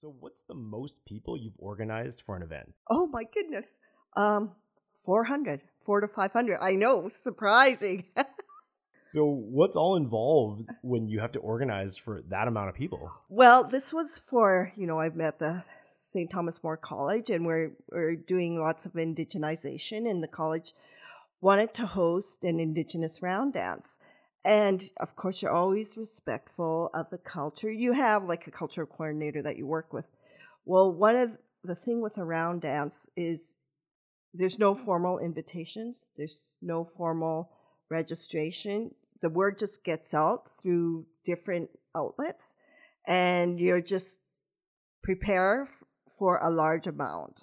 So, what's the most people you've organized for an event? Oh my goodness. Um, 400, four to 500. I know, surprising. So, what's all involved when you have to organize for that amount of people? well, this was for, you know, I've met the St. Thomas More College and we're, we're doing lots of indigenization and the college wanted to host an indigenous round dance. And of course, you're always respectful of the culture. You have like a cultural coordinator that you work with. Well, one of the thing with a round dance is there's no formal invitations. There's no formal registration. The word just gets out through different outlets, and you're just prepare for a large amount.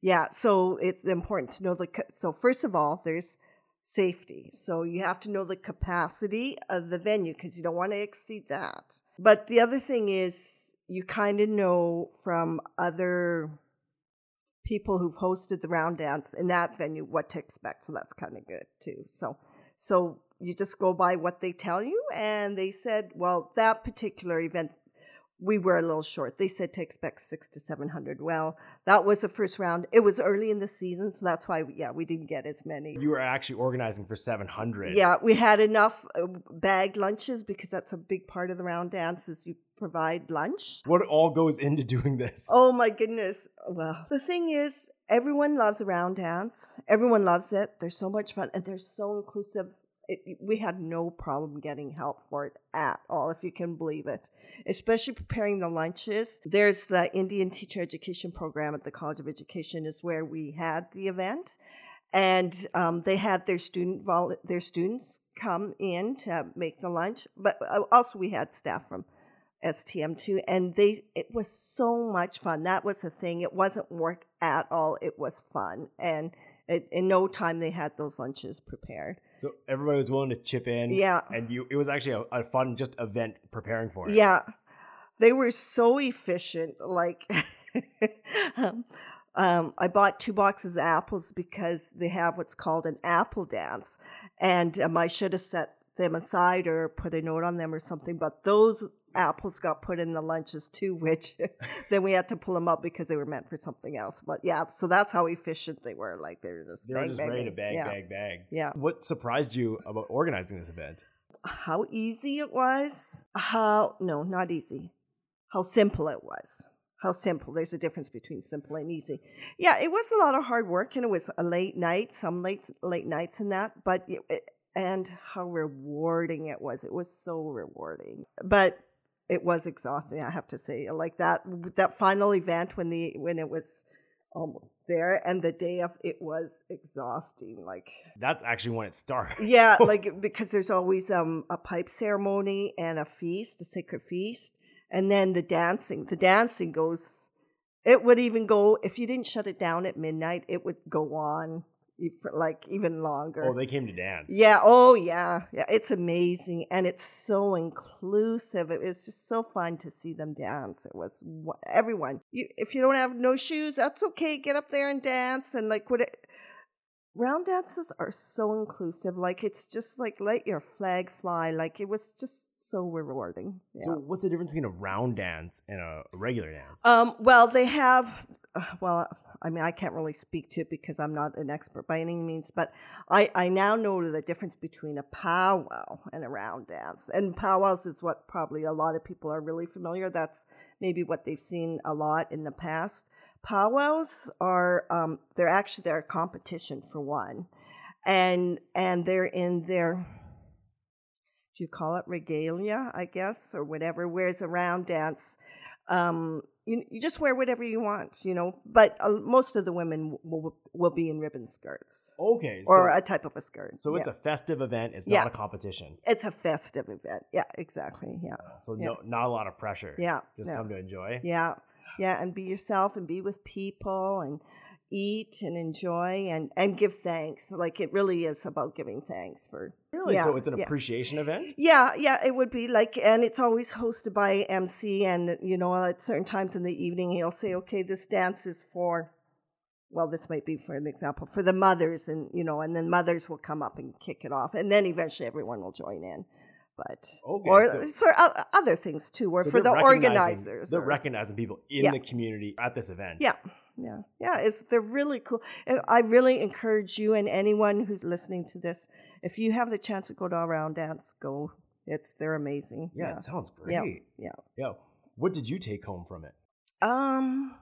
Yeah, so it's important to know the. So first of all, there's safety. So you have to know the capacity of the venue because you don't want to exceed that. But the other thing is you kind of know from other people who've hosted the round dance in that venue what to expect. So that's kind of good too. So so you just go by what they tell you and they said, well, that particular event we were a little short. They said to expect 6 to 700. Well, that was the first round. It was early in the season, so that's why yeah, we didn't get as many. You were actually organizing for 700. Yeah, we had enough uh, bagged lunches because that's a big part of the round dance is you provide lunch. What all goes into doing this? Oh my goodness. Well, the thing is, everyone loves a round dance. Everyone loves it. They're so much fun and they're so inclusive. It, we had no problem getting help for it at all, if you can believe it. Especially preparing the lunches. There's the Indian Teacher Education Program at the College of Education, is where we had the event, and um, they had their student vol- their students come in to make the lunch. But uh, also we had staff from STM too, and they it was so much fun. That was the thing. It wasn't work at all. It was fun, and it, in no time they had those lunches prepared. So everybody was willing to chip in. Yeah. And you, it was actually a, a fun just event preparing for it. Yeah, they were so efficient. Like, um, um, I bought two boxes of apples because they have what's called an apple dance, and um, I should have set them aside or put a note on them or something. But those apples got put in the lunches too, which then we had to pull them up because they were meant for something else. But yeah, so that's how efficient they were. Like they were just They were just bang, ready to bag, yeah. bag, bag. Yeah. What surprised you about organizing this event? how easy it was how no not easy how simple it was how simple there's a difference between simple and easy yeah it was a lot of hard work and it was a late night some late late nights in that but it, it- and how rewarding it was it was so rewarding but it was exhausting i have to say like that that final event when the when it was almost there and the day of it was exhausting like That's actually when it started. yeah, like because there's always um a pipe ceremony and a feast, a sacred feast, and then the dancing. The dancing goes. It would even go if you didn't shut it down at midnight. It would go on like even longer. Oh, they came to dance. yeah. Oh, yeah. Yeah. It's amazing, and it's so inclusive. It was just so fun to see them dance. It was everyone. You, if you don't have no shoes, that's okay. Get up there and dance, and like what. It, round dances are so inclusive. Like it's just like let your flag fly. Like it was just so rewarding. Yeah. So what's the difference between a round dance and a regular dance? Um, well, they have. Uh, well, I mean, I can't really speak to it because I'm not an expert by any means, but I, I now know the difference between a powwow and a round dance. And powwows is what probably a lot of people are really familiar. That's maybe what they've seen a lot in the past. Powwows are um, they're actually they're a competition for one, and and they're in their do you call it regalia, I guess, or whatever. wears around dance, um, you, you just wear whatever you want, you know. But uh, most of the women will will be in ribbon skirts Okay. or so, a type of a skirt. so it's a festive event. It's Yeah. not a competition. it's a festive event. Yeah, exactly. Yeah, So Yeah. no, not a lot of pressure. yeah, Just yeah. come to enjoy. Yeah, yeah, and be yourself and be with people and eat and enjoy and and give thanks. Like it really is about giving thanks for. Really? Yeah, so it's an yeah. appreciation event? Yeah, yeah, it would be like, and it's always hosted by MC, and you know, at certain times in the evening, he'll say, "Okay, this dance is for." Well, this might be for an example for the mothers, and you know, and then mothers will come up and kick it off, and then eventually everyone will join in. But Okay, or so- other things too, or So for the organizers. They're or- recognizing people in Yeah. the community at this event. Yeah, yeah, yeah. It's they're really cool. I really encourage you and anyone who's listening to this, if you have the chance to go to a round dance, go. It's they're amazing. Yeah, it sounds great. Yeah, yeah. Yeah. What did you take home from it? Um.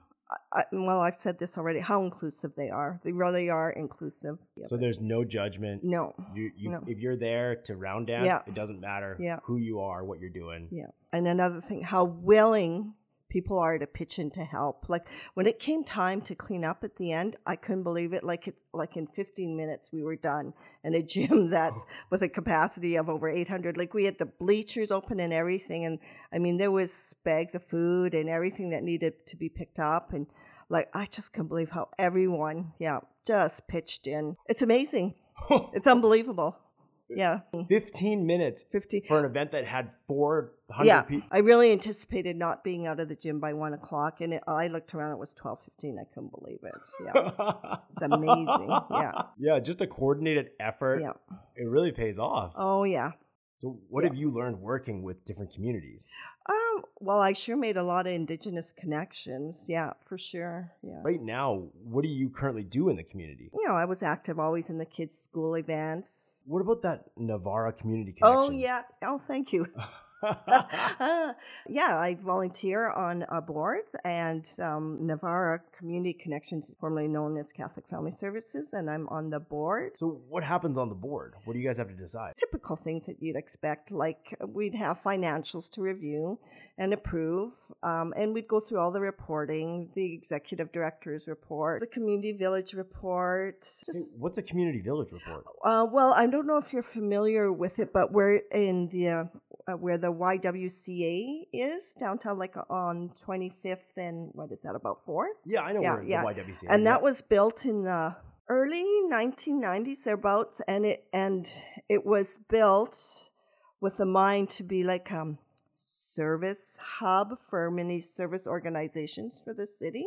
I, well, I've said this already. How inclusive they are. They really are inclusive. So there's no judgment. no. You, you, No. If you're there to round dance, Yeah. it doesn't matter Yeah. who you are, what you're doing. Yeah. And another thing, how willing people are to pitch in to help. Like when it came time to clean up at the end, I couldn't believe it. Like it, like in 15 minutes we were done in a gym that oh. with a capacity of over 800. Like we had the bleachers open and everything, and I mean there was bags of food and everything that needed to be picked up and. Like I just couldn't believe how everyone, yeah, just pitched in. It's amazing. It's unbelievable. Yeah, 15 minutes 50. for an event that had 400 yeah, people. I really anticipated not being out of the gym by one o'clock, and it, I looked around. It was twelve fifteen. I couldn't believe it. Yeah, it's amazing. Yeah, Yeah, just a coordinated effort. yeah. It really pays off. Oh yeah. So, what yeah. have you learned working with different communities? Um. Well, I sure made a lot of indigenous connections. Yeah, for sure. Yeah. Right now, what do you currently do in the community? You know, I was active always in the kids' school events. What about that Navera community connection? Oh yeah. Oh, thank you. yeah, I volunteer on a board, and um, Navera Community Connections, formerly known as Catholic Family Services, and I'm on the board. so, what happens on the board? What do you guys have to decide? Typical things that you'd expect, like we'd have financials to review and approve, um, and we'd go through all the reporting, the executive director's report, the community village report. Hey, What's a community village report? uh, well, I don't know if you're familiar with it, but we're in the uh, uh, where the YWCA is downtown, like on 25th and what is that about fourth? Yeah, I know Yeah, where yeah. the YWCA. Is. And yeah. that was built in the early 1990s thereabouts, and it and it was built with the mind to be like um service hub for many service organizations for the city.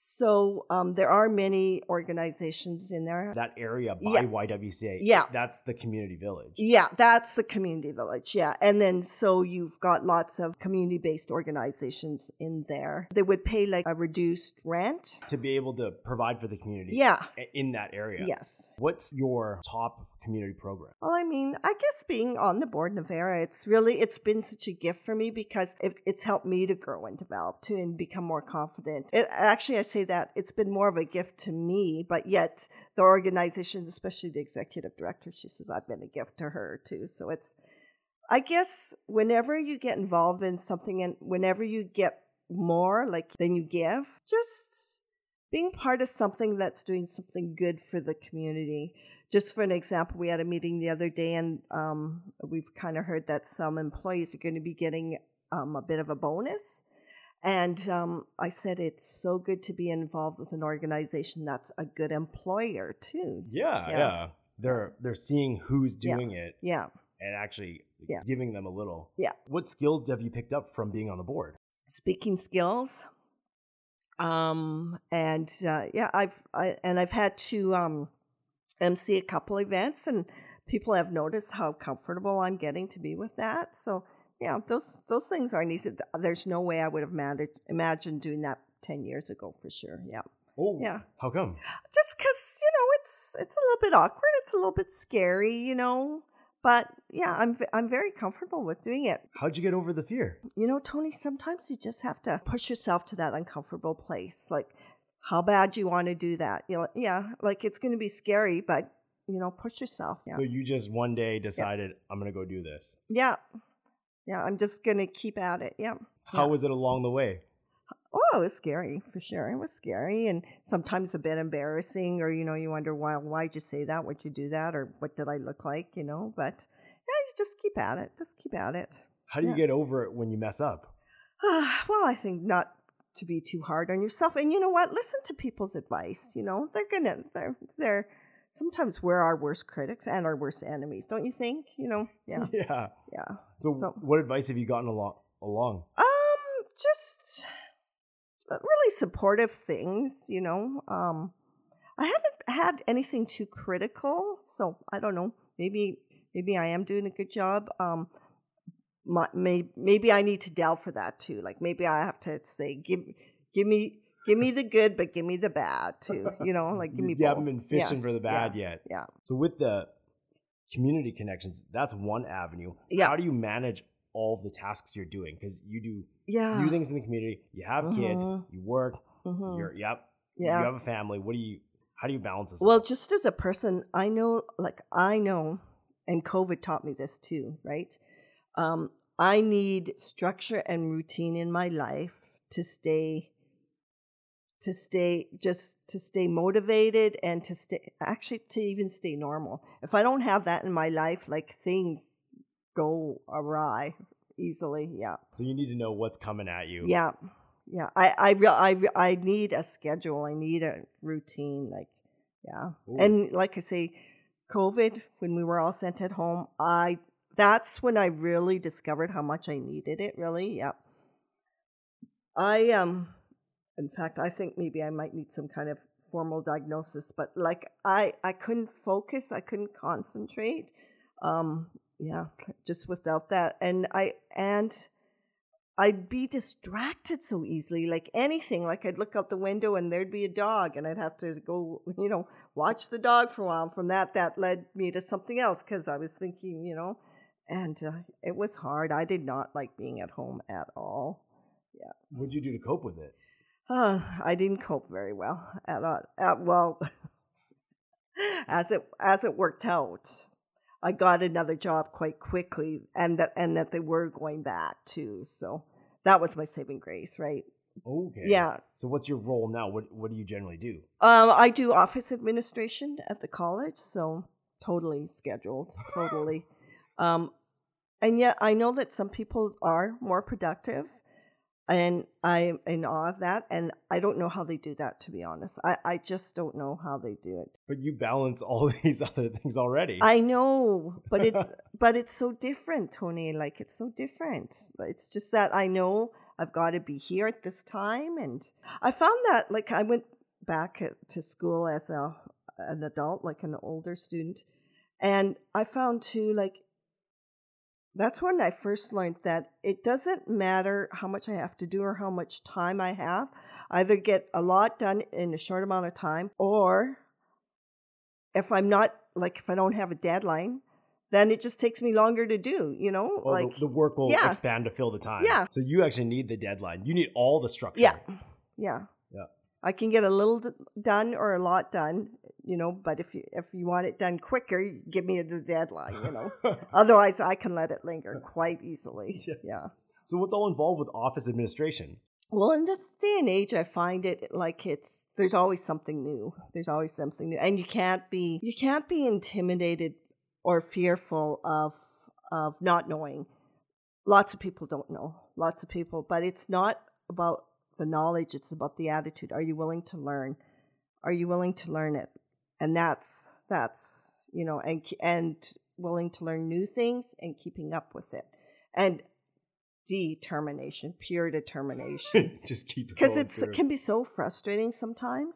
So um, there are many organizations in there. that area by Yeah. YWCA. Yeah. that's the community village. Yeah, that's the community village. Yeah. And then so you've got lots of community based organizations in there. They would pay like a reduced rent. To be able to provide for the community. Yeah. In that area. Yes. What's your top community program? Well, I mean, I guess being on the board of Vera, it's really it's been such a gift for me because it, it's helped me to grow and develop too and become more confident. It, actually, I say that it's been more of a gift to me, but yet the organization, especially the executive director, she says I've been a gift to her too. So it's, I guess, whenever you get involved in something and whenever you get more like than you give, just being part of something that's doing something good for the community just for an example, we had a meeting the other day, and um, we've kind of heard that some employees are going to be getting um, a bit of a bonus. And um, I said it's so good to be involved with an organization that's a good employer too. Yeah, yeah. Yeah. They're they're seeing who's Yeah. doing it Yeah, and actually Yeah. giving them a little. Yeah. What skills have you picked up from being on the board? speaking skills. Um, and uh, yeah, I've I, and I've had to um, MC a couple events, and people have noticed how comfortable I'm getting to be with that. So yeah, those those things aren't easy. There's no way I would have managed imagined doing that ten years ago for sure. Yeah, Oh, Yeah. How come? just because you know it's it's a little bit awkward. It's a little bit scary, you know. But yeah, I'm I'm very comfortable with doing it. How'd you get over the fear? You know, Tony, sometimes you just have to push yourself to that uncomfortable place. Like, how bad you want to do that? You know, yeah, like it's going to be scary, but you know, push yourself. Yeah. So you just one day decided I'm gonna go do this. yeah. Yeah, I'm just going to keep at it. Yeah. How Yeah. was it along the way? Oh, it was scary for sure. It was scary and sometimes a bit embarrassing, or you know, you wonder why why'd you say that? Why'd you do that? Or what did I look like? You know, but yeah, you just keep at it. Just keep at it. How do you get over it when you mess up? well, I think not to be too hard on yourself. And you know what? Listen to people's advice. You know, they're gonna they're they're sometimes we're our worst critics and our worst enemies, don't you think? You know, yeah, Yeah. yeah. So, So- what advice have you gotten along? Along. Um, just uh, really supportive things. You know, um, I haven't had anything too critical, so I don't know. Maybe maybe I am doing a good job. Um, my, may, maybe I need to delve for that too. Like maybe I have to say, give, give me, give me the good, but give me the bad too. You know, like give me. you haven't both. been Yeah, fishing for the bad yeah, yet. Yeah. So with the community connections, that's one avenue. Yeah. How do you manage all the tasks you're doing? Because you do Yeah. new things in the community. You have kids. Mhm. You work. Mhm. You're yep. Yeah. You have a family. What do you? How do you balance this? Well, all? just as a person, I know, like, I know, and COVID taught me this too, right? Um, I need structure and routine in my life to stay, to stay, just to stay motivated and to stay, actually, to even stay normal. If I don't have that in my life, like, things go awry easily. Yeah. so you need to know what's coming at you. Yeah, yeah. I I re- I I need a schedule. I need a routine. Like, yeah. Ooh. And like I say, COVID when we were all sent at home, I that's when I really discovered how much I needed it. Really, yeah. I um, in fact, I think maybe I might need some kind of formal diagnosis. But like, I I couldn't focus. I couldn't concentrate. Um, yeah, just without that, and I and I'd be distracted so easily, like anything. Like I'd look out the window and there'd be a dog, and I'd have to go, you know, watch the dog for a while. From that, that led me to something else because I was thinking, you know, and uh, it was hard. I did not like being at home at all. Yeah. What'd you do to cope with it? Uh, I didn't cope very well at all. At, well, as it as it worked out, I got another job quite quickly, and that and that they were going back too. So that was my saving grace, right? Okay. Yeah. So what's your role now? What What do you generally do? Um, I do office administration at the college, so totally scheduled, totally. um, and yet I know that some people are more productive, and I'm in awe of that. And I don't know how they do that, to be honest. I, I just don't know how they do it. But you balance all these other things already. I know, but it's but it's so different, Tony. Like it's so different. It's just that I know I've got to be here at this time, and I found that like I went back uh, to school as a an adult, like an older student, and I found too like that's when I first learned that it doesn't matter how much I have to do or how much time I have. I either get a lot done in a short amount of time, or if I'm not like if I don't have a deadline, then it just takes me longer to do. You know, Well, like the, the work will yeah. expand to fill the time. Yeah. So you actually need the deadline. You need all the structure. yeah, yeah, Yeah. I can get a little done or a lot done. You know, but if you if you want it done quicker, give me the deadline. You know, otherwise I can let it linger quite easily. Yeah. yeah. so what's all involved with office administration? Well, in this day and age, I find it like it's there's always something new. There's always something new, and you can't be you can't be intimidated or fearful of of not knowing. Lots of people don't know. Lots of people, but it's not about the knowledge. It's about the attitude. Are you willing to learn? Are you willing to learn it? And that's that's you know, and and willing to learn new things and keeping up with it, and determination, pure determination Just keep it because going it's through. it can be so frustrating sometimes.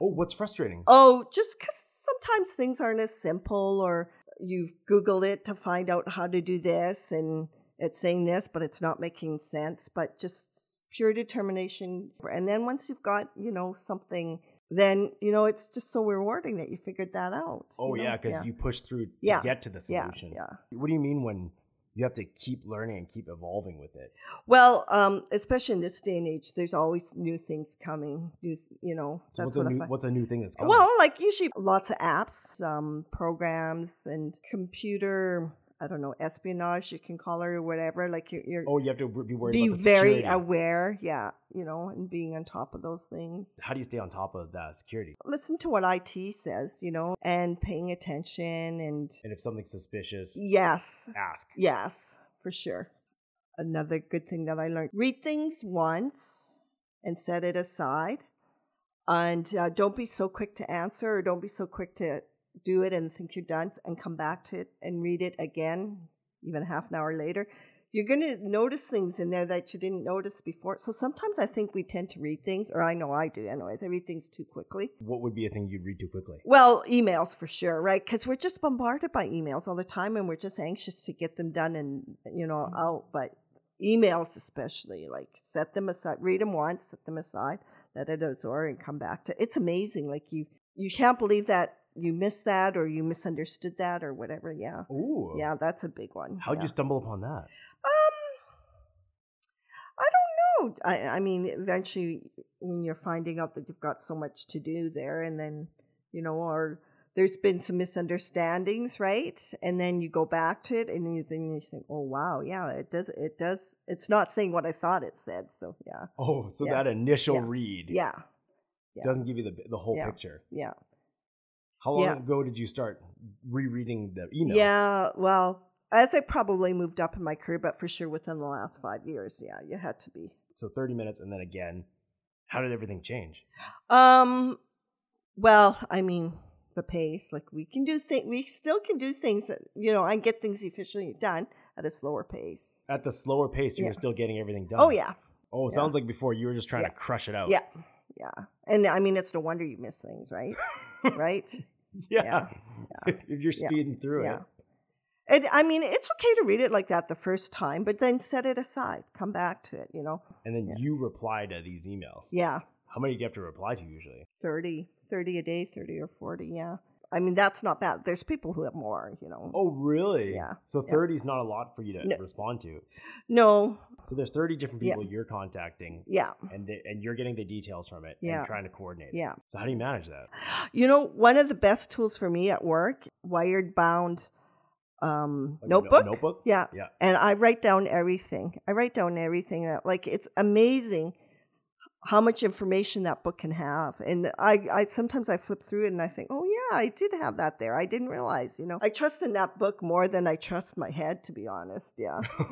Oh, what's frustrating? Oh, just because sometimes things aren't as simple, or you've Googled it to find out how to do this, and it's saying this, but it's not making sense. But just pure determination, and then once you've got you know something, then you know it's just so rewarding that you figured that out. Oh you know? yeah, because you push through to Yeah. get to the solution. yeah. yeah. What do you mean when you have to keep learning and keep evolving with it? Well, um, especially in this day and age, there's always new things coming. New, you know, So that's what's a what new what's a new thing that's coming? Well, like usually lots of apps, um, programs, and computer. I don't know espionage. You can call her or whatever. Like you're, you're oh, you have to be worried be very aware. Yeah, you know, and being on top of those things. How do you stay on top of that security? Listen to what IT says, you know, and paying attention. And And if something's suspicious, yes, ask. yes, for sure. Another good thing that I learned: read things once and set it aside. And uh, don't be so quick to answer, or don't be so quick to do it and think you're done, and come back to it and read it again, even half an hour later. you're going to notice things in there that you didn't notice before. So sometimes I think we tend to read things, or I know I do, anyways. I read things too quickly. What would be a thing you'd read too quickly? Well, emails for sure, right? Because we're just bombarded by emails all the time, and we're just anxious to get them done and you know Mm-hmm. out. But emails, especially, like set them aside, read them once, set them aside, let it absorb, and come back to. It's amazing. Like you, you can't believe that you missed that or you misunderstood that or whatever. Yeah, Ooh. yeah, that's a big one. How'd yeah. you stumble upon that? Um, I don't know. I, I mean, eventually, when you're finding out that you've got so much to do there, and then, you know, or there's been some misunderstandings, right? And then you go back to it, and you then you think, oh wow, yeah, it does, it does. It's not saying what I thought it said, so yeah, Oh, so Yeah. that initial Yeah. read yeah, yeah. doesn't give you the the whole Yeah. picture. yeah. How long Yeah. ago did you start rereading the email? Yeah, well, as I probably moved up in my career, but for sure within the last five years, yeah, you had to be. So 30 minutes and then again. How did everything change? Um, well, I mean, the pace, like we can do things, we still can do things that, you know, and get things efficiently done at a slower pace. At the slower pace, you Yeah. were still getting everything done. Oh, yeah. Oh, it Yeah. sounds like before you were just trying Yeah. to crush it out. Yeah. Yeah. And I mean, it's no wonder you miss things, right? right? yeah. Yeah. if you're Yeah. speeding through Yeah. it. And I mean, it's okay to read it like that the first time, but then set it aside, come back to it, you know? And then you reply to these emails. Yeah. How many do you have to reply to usually? 30, 30 a day, 30 or 40. Yeah. I mean, that's not bad. There's people who have more, you know. Oh, really? Yeah. So Yeah. 30 is not a lot for you to No. respond to. No. So there's 30 different Yeah. people you're contacting Yeah. and they, and you're getting the details from it Yeah. and trying to coordinate. it. Yeah. So how do you manage that? You know, one of the best tools for me at work, wired bound um, Like a no- notebook. notebook? Yeah. Yeah. And I write down everything. I write down everything. That, like it's amazing how much information that book can have. And I, I sometimes I flip through it and I think, oh yeah, I did have that there. I didn't realize. You know, I trust in that book more than I trust my head, to be honest. Yeah.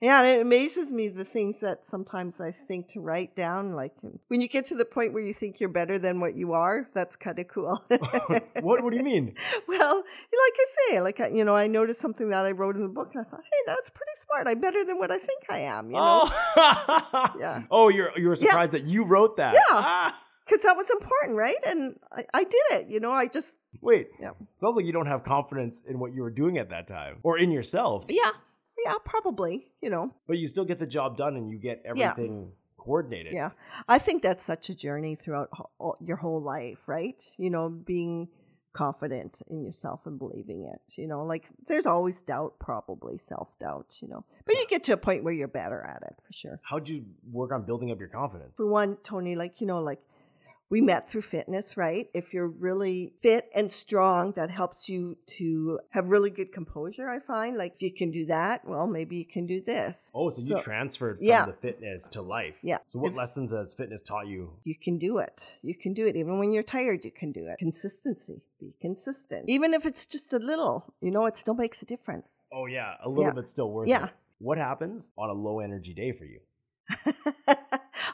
Yeah, and it amazes me the things that sometimes I think to write down. Like when you get to the point where you think you're better than what you are, that's kind of cool. what What do you mean? Well, like I say, like I, you know, I noticed something that I wrote in the book, and I thought, hey, that's pretty smart. I'm better than what I think I am. You know, Oh. Yeah. Oh, you're you were Yeah. surprised that you wrote that. Yeah. Ah. Because that was important, right? And I, I did it. You know, I just Wait. Yeah. Sounds like you don't have confidence in what you were doing at that time or in yourself, yeah, yeah, probably. You know, but you still get the job done and you get Yeah. everything coordinated. yeah. I think that's such a journey throughout all- your whole life, right? You know, being confident in yourself and believing it. You know, like there's always doubt, probably self doubt. You know, but you get to a point where you're better at it for sure. How'd you work on building up your confidence? for one, Tony, like, you know, like we met through fitness, right? If you're really fit and strong, that helps you to have really good composure, I find. Like, if you can do that, well, maybe you can do this. Oh, so you transferred from yeah. the fitness to life. Yeah. So what If- lessons has fitness taught you? You can do it. You can do it. Even when you're tired, you can do it. Consistency. Be consistent. Even if it's just a little, you know, it still makes a difference. Oh yeah, a little Yeah. bit still worth Yeah. it. What happens on a low energy day for you?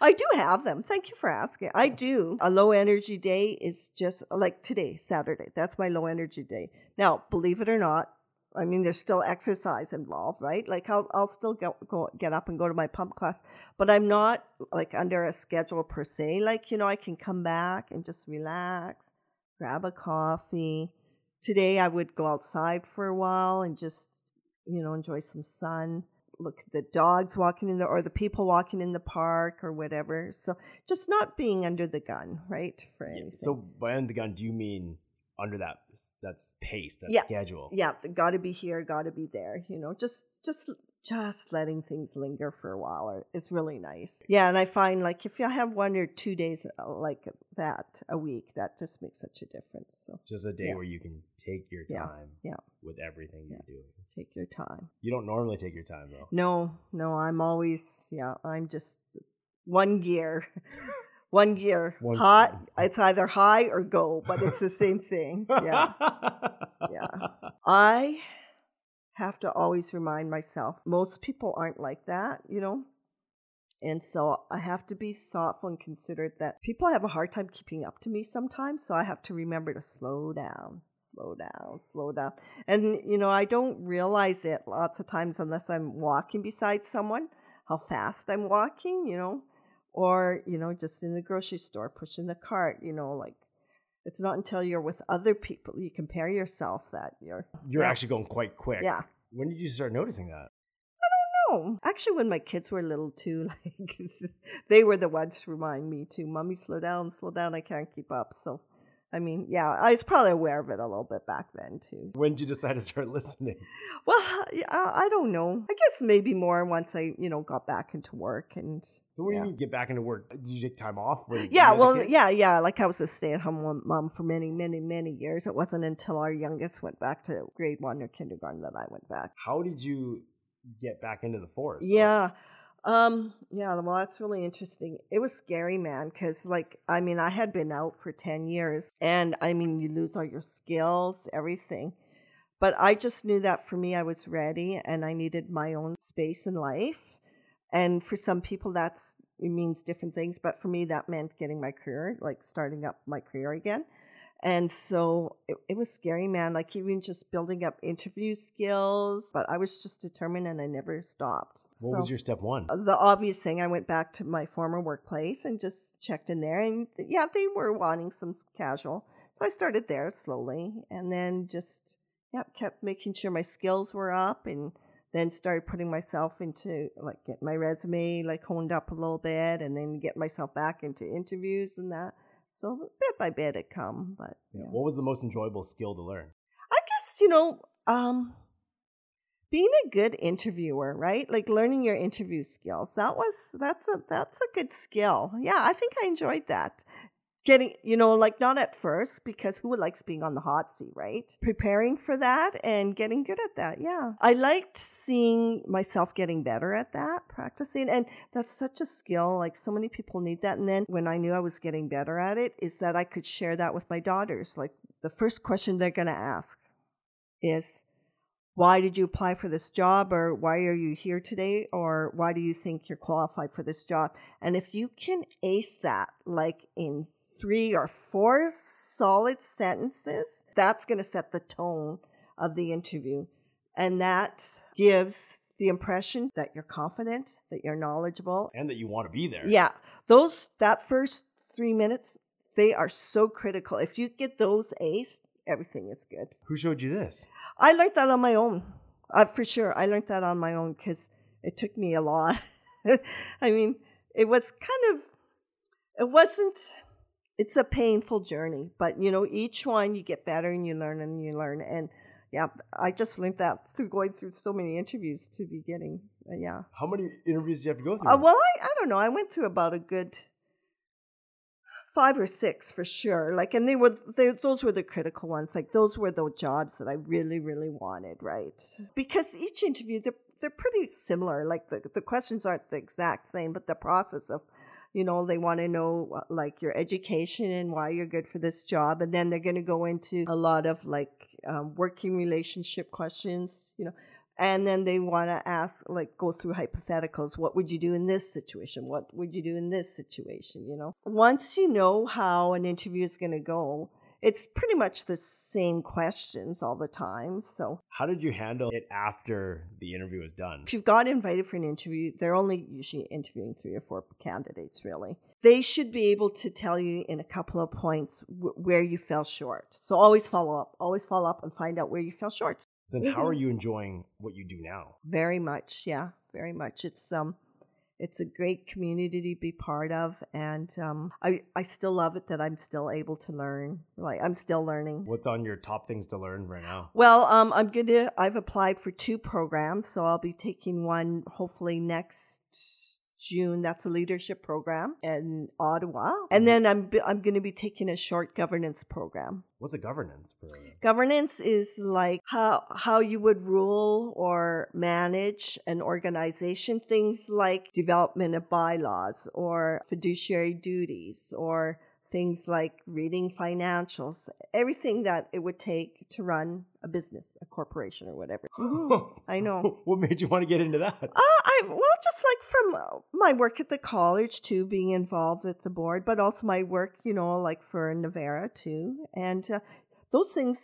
I do have them. Thank you for asking. I do. A low energy day is just like today, Saturday. That's my low energy day. Now, believe it or not, I mean, there's still exercise involved, right? Like I'll, I'll still go, go get up and go to my pump class, but I'm not like under a schedule per se. Like, you know, I can come back and just relax, grab a coffee. Today I would go outside for a while and just, you know, enjoy some sun look the dogs walking in the or the people walking in the park or whatever. So just not being under the gun, right? For Yeah, anything. So by under the gun, do you mean under that that's pace, that Yeah. schedule? yeah, got to be here, got to be there. You know, just just just letting things linger for a while are, is really nice. Yeah, and I find like if you have one or two days uh, like that a week, that just makes such a difference. So Just a day Yeah. where you can take your Yeah, time yeah. with everything Yeah. you're doing. take your time. You don't normally take your time though. No, no, I'm always yeah, I'm just one gear. One gear. One- Hot. It's either high or go, but it's the same thing. Yeah. Yeah. I have to always remind myself most people aren't like that, you know? And so I have to be thoughtful and considerate that people have a hard time keeping up to me sometimes. So I have to remember to slow down, slow down, slow down. And, you know, I don't realize it lots of times unless I'm walking beside someone, how fast I'm walking, you know, or, you know, just in the grocery store pushing the cart, you know, like it's not until you're with other people you compare yourself that you're. You're yeah. actually going quite quick. Yeah. When did you start noticing that? I don't know. actually, when my kids were little too, like they were the ones to remind me to, "Mommy, slow down, slow down. I can't keep up." So, I mean, yeah, I was probably aware of it a little bit back then too. When did you decide to start listening? Well, I don't know. I guess maybe more once I, you know, got back into work and. So when yeah. you get back into work, did you take time off? When Yeah, well, yeah, yeah. Like I was a stay-at-home mom for many, many, many years. It wasn't until our youngest went back to grade one or kindergarten that I went back. How did you get back into the force? Yeah. Um, yeah, well, that's really interesting. It was scary, man, because, like, I mean, I had been out for 10 years, and I mean, you lose all your skills, everything. But I just knew that for me, I was ready and I needed my own space in life. And for some people, that's it means different things. But for me, that meant getting my career, like starting up my career again. And so it, it was scary, man. Like even just building up interview skills. But I was just determined and I never stopped. What so, was your step one? Uh, the obvious thing, I went back to my former workplace and just checked in there. And yeah, they were wanting some casual. So I started there slowly and then just, yeah, kept making sure my skills were up and then started putting myself into like get my resume like honed up a little bit and then get myself back into interviews and that. So bit by bit it come, but yeah. What was the most enjoyable skill to learn? I guess you know, um, being a good interviewer, right? Like learning your interview skills. That was that's a that's a good skill. Yeah, I think I enjoyed that. Getting, you know, like not at first because who likes being on the hot seat, right? Preparing for that and getting good at that. Yeah. I liked seeing myself getting better at that, practicing. And that's such a skill. Like so many people need that. And then when I knew I was getting better at it, is that I could share that with my daughters. Like the first question they're going to ask is, why did you apply for this job or why are you here today or why do you think you're qualified for this job and if you can ace that like in three or four solid sentences that's going to set the tone of the interview and that gives the impression that you're confident that you're knowledgeable And that you want to be there. yeah those that first three minutes they are so critical if you get those aced everything is good Who showed you this? I learned that on my own. Uh, for sure, I learned that on my own because it took me a lot. I mean, it was kind of, it wasn't. It's a painful journey, but you know, each one you get better and you learn and you learn. And yeah, I just learned that through going through so many interviews to be getting. Uh, yeah. How many interviews do you have to go through? Uh, well, I, I don't know. I went through about a good five or six for sure. Like, and they were they, those were the critical ones. Like, those were the jobs that I really, really wanted, right? Because each interview they're they're pretty similar. Like the the questions aren't the exact same, but the process of you know they want to know uh, like your education and why you're good for this job and then they're going to go into a lot of like um, working relationship questions you know and then they want to ask like go through hypotheticals. What would you do in this situation? What would you do in this situation you know? Once you know how an interview is going to go it's pretty much the same questions all the time so How did you handle it after the interview was done? if you've got invited for an interview they're only usually interviewing three or four candidates really they should be able to tell you in a couple of points w- where you fell short so always follow up always follow up and find out where you fell short Then how are you enjoying what you do now? Very much, yeah, very much. It's um, it's a great community to be part of, and um, I I still love it that I'm still able to learn. Like I'm still learning. What's on your top things to learn right now? Well, um, I'm gonna. I've applied for two programs, so I'll be taking one hopefully next June. That's a leadership program in Ottawa, and mm-hmm. then I'm I'm going to be taking a short governance program. What's a governance program? Governance is like how how you would rule or manage an organization. Things like development of bylaws or fiduciary duties or things like reading financials, everything that it would take to run a business, a corporation or whatever. Mhm. I know. What made you want to get into that? Uh, I well, just like from uh, my work at the college too, being involved with the board, but also my work, you know, like for Navera too, and uh, those things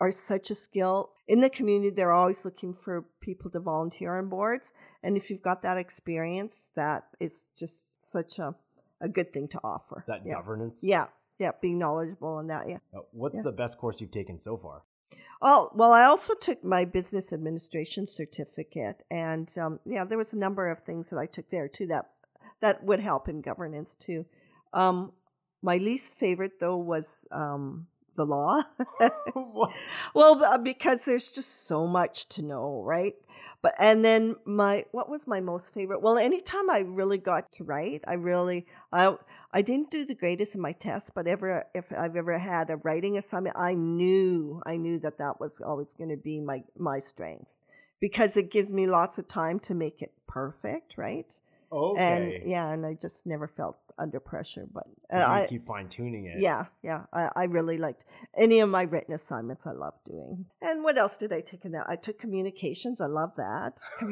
are such a skill. In the community, they're always looking for people to volunteer on boards. And if you've got that experience, that is just such a, a good thing to offer. That yeah. governance. Yeah, yeah, being knowledgeable in that. Yeah. Uh, what's Yeah. the best course you've taken so far? Oh well, I also took my business administration certificate, and um, yeah, there was a number of things that I took there too that that would help in governance too. Um, my least favorite though was um, the law. Well, because there's just so much to know, right? But and then my what was my most favorite? Well, anytime I really got to write, I really I I didn't do the greatest in my tests, but ever if I've ever had a writing assignment, I knew I knew that that was always going to be my my strength because it gives me lots of time to make it perfect, right? Okay. And yeah, and I just never felt under pressure, But uh, you I keep fine tuning it. yeah, yeah. I, I really liked any of my written assignments. I love doing. And what else did I take in that? I took communications. I love that.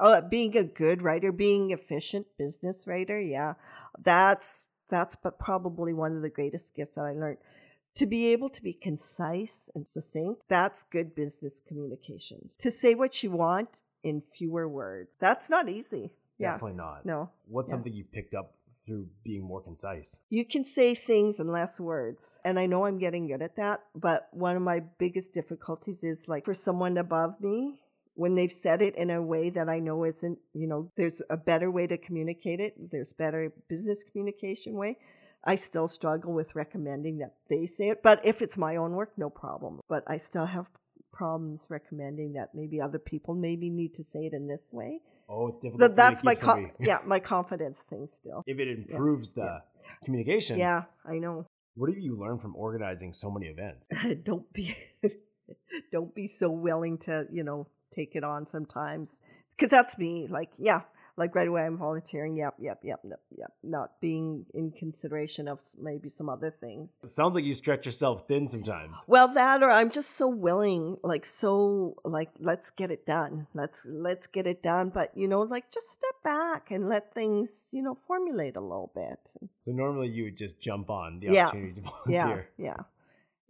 Oh, being a good writer, being efficient business writer. Yeah, that's that's but probably one of the greatest gifts that I learned. To be able to be concise and succinct, that's good business communications. To say what you want in fewer words, that's not easy. Yeah, Definitely not. no. What's yeah. something you've picked up through being more concise? You can say things in less words. And I know I'm getting good at that, but one of my biggest difficulties is like for someone above me, when they've said it in a way that I know isn't, you know, there's a better way to communicate it, there's better business communication way. I still struggle with recommending that they say it, but if it's my own work, no problem. But I still have problems recommending that maybe other people maybe need to say it in this way. Oh, it's difficult. Th- for to that's my keep co- somebody- yeah, my confidence thing still. If it improves the communication, Yeah, I know. what have you learned from organizing so many events? don't be don't be so willing to you know take it on sometimes because that's me like yeah like right away i'm volunteering yep yep yep yep yep not being in consideration of maybe some other things It sounds like you stretch yourself thin sometimes. well that or i'm just so willing like so like let's get it done let's let's get it done but you know like just step back and let things you know formulate a little bit So normally you would just jump on the Yeah. opportunity to volunteer. yeah yeah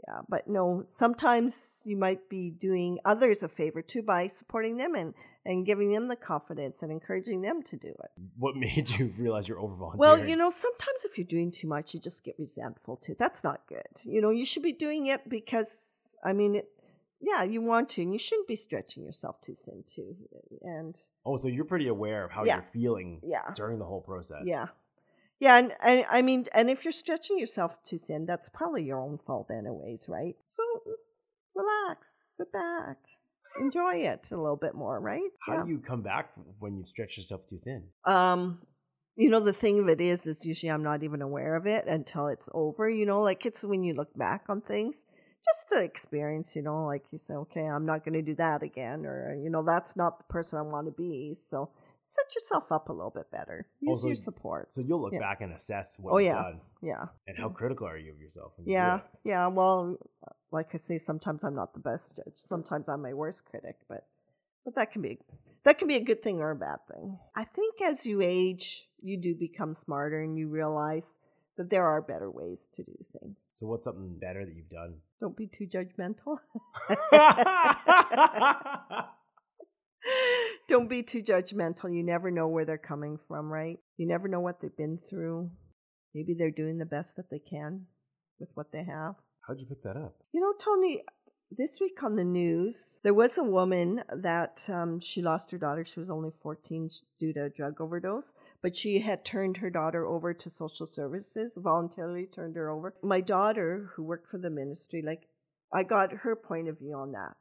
yeah but no sometimes you might be doing others a favor too by supporting them and and giving them the confidence and encouraging them to do it What made you realize you're over well you know sometimes if you're doing too much you just get resentful too that's not good you know you should be doing it because i mean it yeah you want to and you shouldn't be stretching yourself too thin too and Oh, so you're pretty aware of how Yeah. you're feeling yeah during the whole process. Yeah. Yeah, and, and I mean, and if you're stretching yourself too thin, that's probably your own fault, anyways, right? So relax, sit back, enjoy it a little bit more, right? How do you come back when you stretch yourself too thin? Um, you know, the thing of it is, is usually I'm not even aware of it until it's over. You know, like it's when you look back on things, just the experience. You know, like you say, okay, I'm not going to do that again, or you know, that's not the person I want to be. So set yourself up a little bit better. Oh, Use Also, your support. So you'll look Yeah. back and assess what Oh, you've yeah. done yeah. and how critical are you of yourself. You Yeah, yeah. Well, like I say, sometimes I'm not the best judge. Sometimes I'm my worst critic, but but that can be that can be a good thing or a bad thing. I think as you age, you do become smarter and you realize that there are better ways to do things. So what's something better that you've done? Don't be too judgmental. Don't be too judgmental. You never know where they're coming from, right? You never know what they've been through. Maybe they're doing the best that they can with what they have. How'd you pick that up? You know, Tony, this week on the news, there was a woman that um, she lost her daughter. She was only 14 due to a drug overdose, but she had turned her daughter over to social services, voluntarily turned her over. My daughter, who worked for the ministry, like, I got her point of view on that.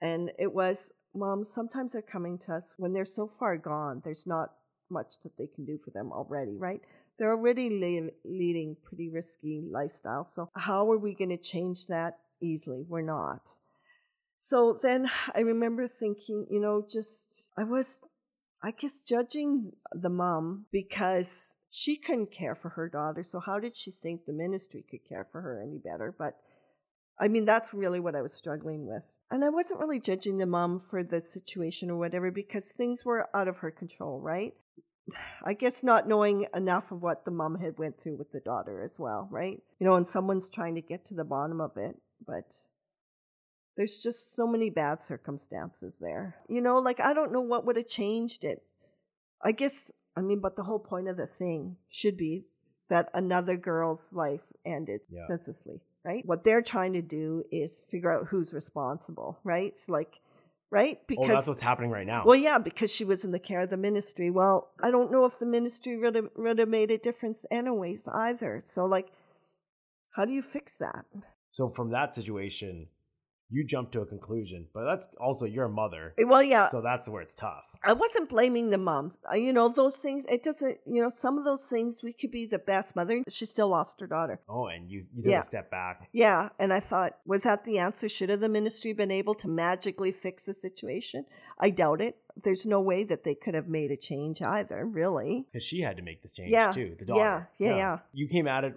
And it was, Mom, sometimes they're coming to us when they're so far gone, there's not much that they can do for them already, right? They're already le- leading pretty risky lifestyles. So how are we going to change that easily? We're not. So then I remember thinking, you know, just I was, I guess, judging the mom because she couldn't care for her daughter. So how did she think the ministry could care for her any better? But I mean, that's really what I was struggling with. And I wasn't really judging the mom for the situation or whatever because things were out of her control, right? I guess not knowing enough of what the mom had went through with the daughter as well, right? You know, and someone's trying to get to the bottom of it, but there's just so many bad circumstances there. You know, like I don't know what would have changed it. I guess I mean, but the whole point of the thing should be that another girl's life ended Yeah. senselessly, right? What they're trying to do is figure out who's responsible, right? It's like, right? Because oh, that's what's happening right now. Well, yeah, because she was in the care of the ministry. Well, I don't know if the ministry really, have made a difference anyways either. So, like, how do you fix that? so from that situation, you jump to a conclusion, but that's also your mother. Eh, Well, yeah, So that's where it's tough. I wasn't blaming the mom. Uh, You know, those things, it doesn't, you know, some of those things, we could be the best mother. She still lost her daughter. Oh, and you, you took Yeah. a step back. Yeah. And I thought, was that the answer? Should have the ministry been able to magically fix the situation? I doubt it. There's no way that they could have made a change either, really. Because she had to make this change Yeah, too, the daughter. yeah, daughter. yeah, yeah. You came at it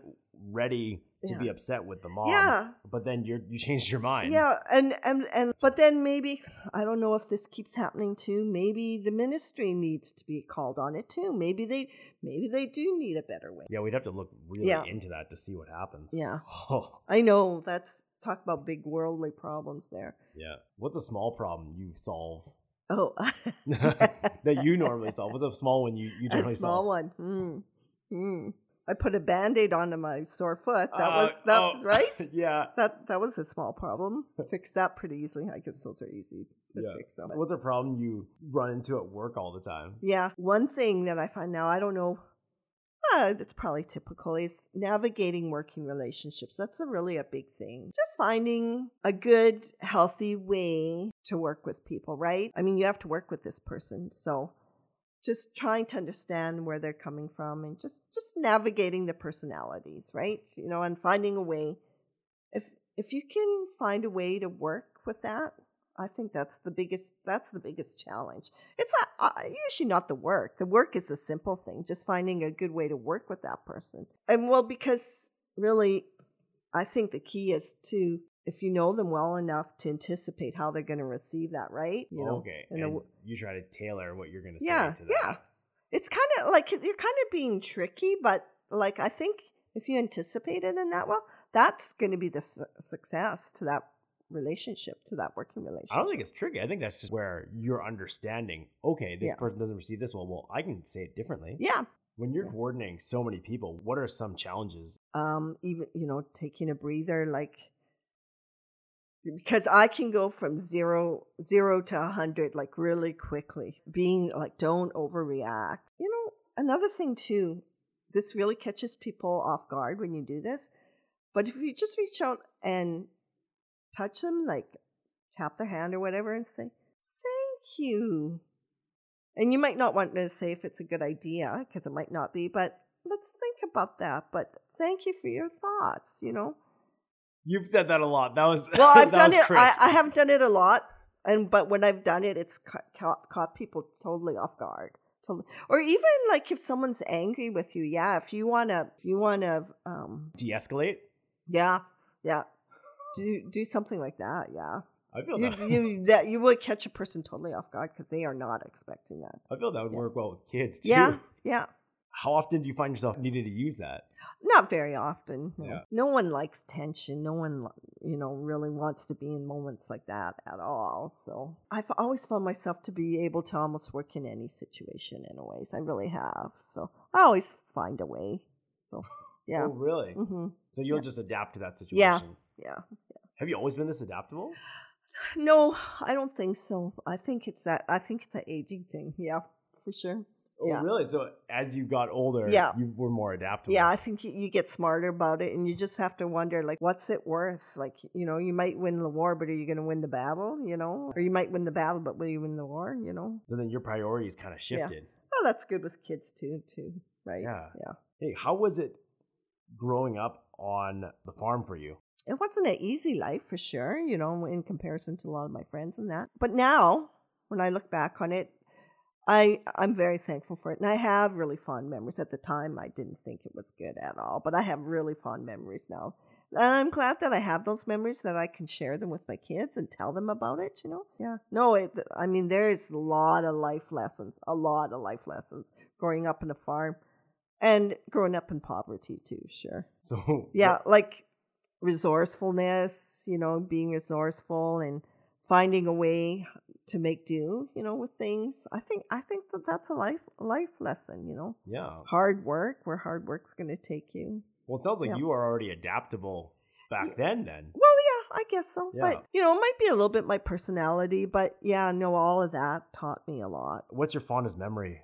ready to Yeah. be upset with the mom. Yeah. But then you you changed your mind. Yeah, and, and and but then maybe I don't know if this keeps happening too. Maybe the ministry needs to be called on it too. Maybe they maybe they do need a better way. Yeah, we'd have to look really Yeah. into that to see what happens. Yeah, Oh, I know that's talk about big worldly problems there. yeah. What's a small problem you solve Oh, that you normally solve? What's a small one you, you normally a small solve? one. Hmm. Hmm. I put a band-aid onto my sore foot. That Uh, was that's oh, right. yeah. That that was a small problem. Fix that pretty easily. I guess those are easy to Yeah. fix. Them. What's a problem you run into at work all the time? Yeah. One thing that I find now, I don't know, uh, it's probably typical, is navigating working relationships. That's a really a big thing. Just finding a good, healthy way to work with people, right? I mean, you have to work with this person. So just trying to understand where they're coming from and just just navigating the personalities right? You know and finding a way if if you can find a way to work with that i think that's the biggest that's the biggest challenge. It's not, uh, usually not the work. The work is the simple thing just finding a good way to work with that person. And well because really i think the key is to if you know them well enough to anticipate how they're going to receive that right you know okay. And w- you try to tailor what you're going to say yeah to that. yeah it's kind of like you're kind of being tricky but like i think if you anticipate it in that well that's going to be the su- success to that relationship to that working relationship I don't think it's tricky. I think that's just where you're understanding, okay, this Yeah. person doesn't receive this well. Well, I can say it differently. yeah When you're coordinating so many people, what are some challenges? um even you know taking a breather like because i can go from zero zero to a hundred like really quickly being like don't overreact. You know another thing too this really catches people off guard when you do this but if you just reach out and touch them like tap their hand or whatever and say thank you. And you might not want to say if it's a good idea because it might not be but let's think about that but thank you for your thoughts you know You've said that a lot. That was well i've done it I. I haven't done it a lot and but when i've done it it's caught, caught, caught people totally off guard totally or even like if someone's angry with you yeah if you want to if you want to um de-escalate. yeah yeah do do something like that yeah I feel you, that. you that you would catch a person totally off guard because they are not expecting that I feel that would Yeah. work well with kids too. yeah yeah How often do you find yourself needing to use that? not very often no. Yeah. no one likes tension no one you know really wants to be in moments like that at all so i've always found myself to be able to almost work in any situation in a ways i really have so i always find a way so yeah Oh, really? hmm So you'll Yeah. just adapt to that situation. Yeah. yeah Have you always been this adaptable? no i don't think so i think it's that i think it's an aging thing yeah for sure Oh, Yeah. really? So as you got older, Yeah. you were more adaptable. Yeah, I think you, you get smarter about it, and you just have to wonder, like, what's it worth? Like, you know, you might win the war, but are you going to win the battle? You know, or you might win the battle, but will you win the war? You know. So then your priorities kind of Yeah. shifted. Oh, that's good with kids too, too, right? Yeah. yeah. Hey, how was it growing up on the farm for you? It wasn't an easy life for sure, you know, in comparison to a lot of my friends and that. But now, when I look back on it, I I'm very thankful for it, and I have really fond memories. At the time, I didn't think it was good at all, but I have really fond memories now, and I'm glad that I have those memories that I can share them with my kids and tell them about it. You know, yeah. No, it, I mean there is a lot of life lessons, a lot of life lessons growing up in a farm, and growing up in poverty too. Sure. So Yeah, like resourcefulness, you know, being resourceful and finding a way to make do, you know, with things. I think I think that that's a life life lesson, you know. Yeah. Hard work, where hard work's going to take you. Well, it sounds like Yeah. you are already adaptable back Yeah. then. Then. Well, yeah, I guess so. Yeah. But you know, it might be a little bit my personality, but yeah, no, all of that taught me a lot. What's your fondest memory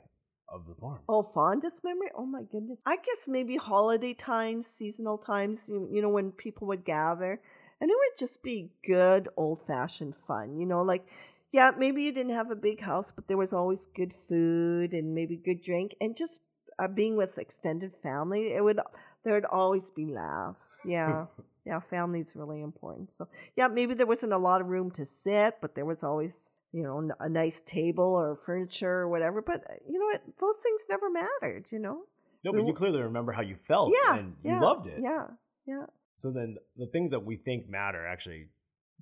of the farm? Oh, fondest memory? Oh my goodness. I guess maybe holiday times, seasonal times, you, you know, when people would gather. And it would just be good old fashioned fun, you know, like yeah, maybe you didn't have a big house, but there was always good food and maybe good drink and just uh, being with extended family, it would there would always be laughs. Yeah. yeah, family's really important. So, yeah, maybe there wasn't a lot of room to sit, but there was always, you know, a nice table or furniture or whatever. But, uh, you know, it, those things never mattered, you know? No, we but you clearly remember how you felt. yeah. And you yeah, loved it. Yeah. Yeah. So then the things that we think matter actually,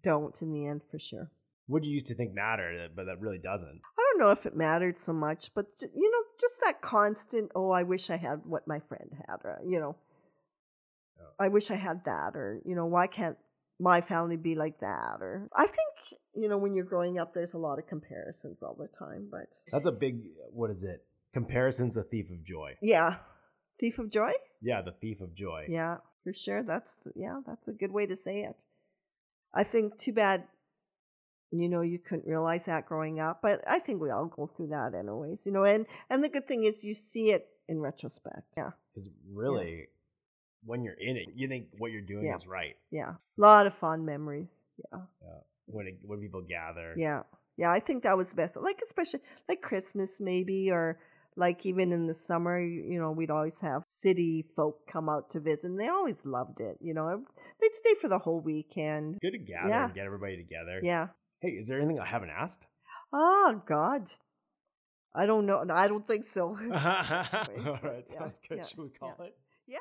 Don't in the end, for sure. What do you used to think mattered, uh, but that really doesn't? I don't know if it mattered so much, but, you know, just that constant, oh, I wish I had what my friend had, or, you know, Yeah. I wish I had that, or, you know, why can't my family be like that? Or I think, you know, when you're growing up, there's a lot of comparisons all the time, but That's a big, uh, what is it? Comparison's the thief of joy. yeah. Thief of joy? Yeah, the thief of joy. Yeah, for sure. That's, the, yeah, that's a good way to say it. I think too bad, you know, you couldn't realize that growing up, but I think we all go through that anyways, you know, and, and the good thing is you see it in retrospect. Yeah. Because really, when you're in it, you think what you're doing Yeah. is right. Yeah. A lot of fond memories. Yeah. When it, when people gather. Yeah. Yeah. I think that was the best. Like, especially like Christmas, maybe, or like even in the summer, you you know, we'd always have city folk come out to visit, and they always loved it. You know, they'd stay for the whole weekend. Good to gather Yeah. and get everybody together. Yeah. Hey, is there anything I haven't asked? Oh, God. I don't know. I don't think so. All right, Yeah, sounds good. yeah, Should we call yeah. it? yeah.